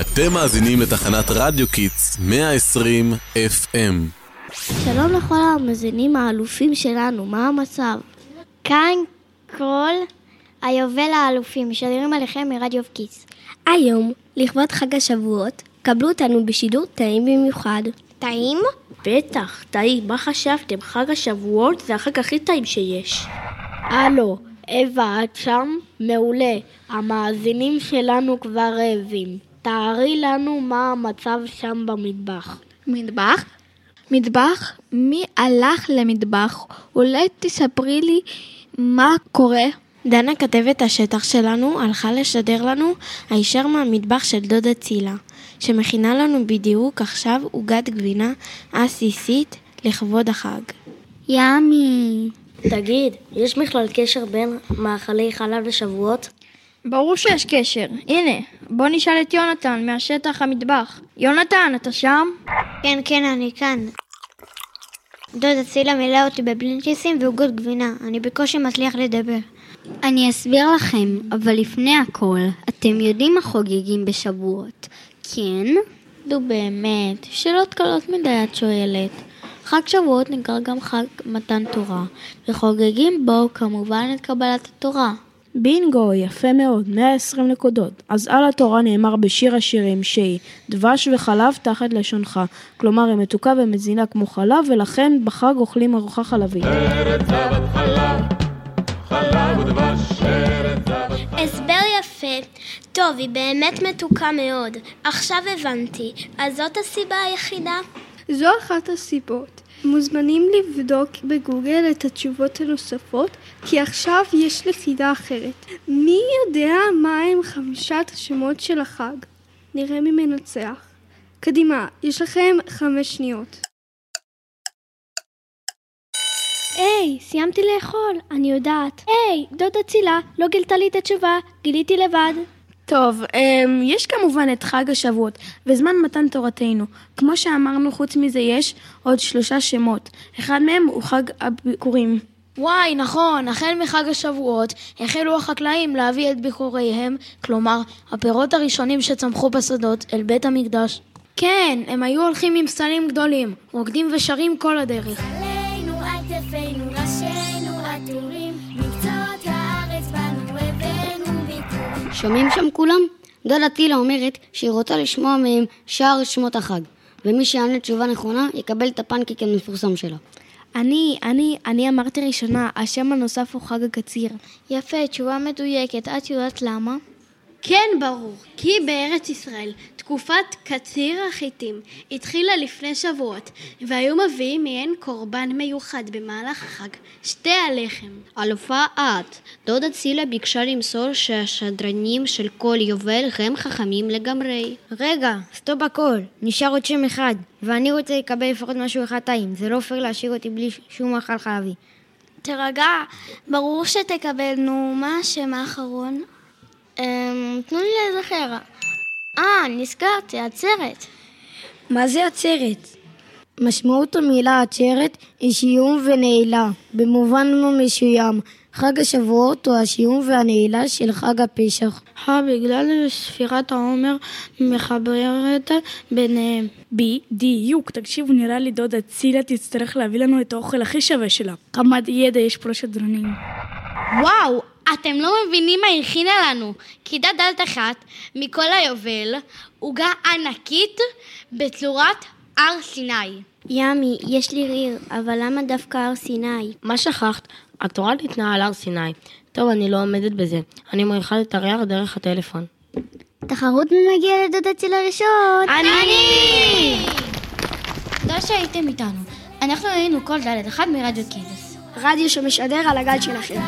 אתם מאזינים לתחנת רדיו Kids 120 FM. שלום לכל המאזינים האלופים שלנו, מה המצב? כאן כל היובל האלופים, משדרים עליכם מרדיו Kids. היום, לכבוד חג השבועות, קבלו אותנו בשידור טעים במיוחד. טעים? בטח, טעים. מה חשבתם? חג השבועות זה החג הכי טעים שיש. הלו, אווה, את שם? מעולה. המאזינים שלנו כבר רעבים. תארי לנו מה המצב שם במטבח. מטבח? מטבח? מי הלך למטבח? אולי תספרי לי מה קורה? דנה כתבת השטח שלנו הלכה לשדר לנו הישר מהמטבח של דודה צילה, שמכינה לנו בדיוק עכשיו עוגת גבינה עסיסית לכבוד החג. ימי. תגיד, יש בכלל קשר בין מאכלי חלב לשבועות? ברור שיש קשר. הנה, בוא נשאל את יונתן מהשטח המטבח. יונתן, אתה שם? כן, כן, אני כאן. דודה צילה מילאה אותי בבלינצ'יסים ועוגות גבינה, אני בקושי מצליח לדבר. אני אסביר לכם, אבל לפני הכל, אתם יודעים מה חוגגים בשבועות, כן? נו באמת, שאלות קלות מדי את שואלת. חג שבועות נקרא גם חג מתן תורה, וחוגגים בו כמובן את קבלת התורה. בינגו, יפה מאוד, 120 נקודות. אז על התורה נאמר בשיר השירים שהיא דבש וחלב תחת לשונך. כלומר, היא מתוקה ומזינה כמו חלב, ולכן בחג אוכלים ארוחה חלבית. הסבר יפה. טוב, היא באמת מתוקה מאוד. עכשיו הבנתי. אז זאת הסיבה היחידה? זו אחת הסיבות. מוזמנים לבדוק בגוגל את התשובות הנוספות, כי עכשיו יש לי חידה אחרת. מי יודע מה הם חמישת השמות של החג? נראה מי מנצח. קדימה, יש לכם חמש שניות. היי, סיימתי לאכול, אני יודעת. היי, דודה צילה, לא גילתה לי את התשובה, גיליתי לבד. טוב, אמ, יש כמובן את חג השבועות וזמן מתן תורתנו. כמו שאמרנו, חוץ מזה יש עוד שלושה שמות. אחד מהם הוא חג הביקורים. וואי, נכון, החל מחג השבועות החלו החקלאים להביא את ביקוריהם, כלומר, הפירות הראשונים שצמחו בשדות, אל בית המקדש. כן, הם היו הולכים עם סלים גדולים, רוקדים ושרים כל הדרך. שומעים שם כולם? דודה טילה אומרת שהיא רוצה לשמוע מהם שאר שמות החג, ומי שיענה תשובה נכונה יקבל את הפנקק המפורסם שלה. אני, אני, אני אמרתי ראשונה, השם הנוסף הוא חג הקציר. יפה, תשובה מדויקת. את יודעת למה? כן, ברור. כי בארץ ישראל תקופת קציר החיטים התחילה לפני שבועות, והיו מביאים מעין קורבן מיוחד במהלך החג, שתי הלחם. אלופה את, דודה צילה ביקשה למסור שהשדרנים של כל יובל הם חכמים לגמרי. רגע, סטופ הכל, נשאר עוד שם אחד, ואני רוצה לקבל לפחות משהו אחד טעים, זה לא פייר להשאיר אותי בלי שום מאכל חלבי. תירגע, ברור שתקבל, נו, מה השם האחרון? אמ, תנו לי להיזכר. אה, נזכרתי, עצרת. מה זה עצרת? משמעות המילה עצרת היא שיום ונעילה, במובן לא מסוים. חג השבועות הוא השיום והנעילה של חג הפסח. אה, בגלל ספירת העומר מחברת ביניהם. בדיוק, תקשיבו, נראה לי דודה צילה תצטרך להביא לנו את האוכל הכי שווה שלה. כמה ידע יש פה לשדרנים. וואו, אתם לא מבינים מה הכינה לנו. כיתה דלת אחת מכל היובל, עוגה ענקית בצורת הר סיני. ימי, יש לי ריר, אבל למה דווקא הר סיני? מה שכחת? התורה ניתנה על הר סיני. טוב, אני לא עומדת בזה. אני מריחה את הריח דרך הטלפון. תחרות מי מגיע לדודה צילה ראשון? אני! תודה שהייתם איתנו. אנחנו היינו כל דלת אחד מרדיו קידס. רדיו שמשדר על הגל שלכם.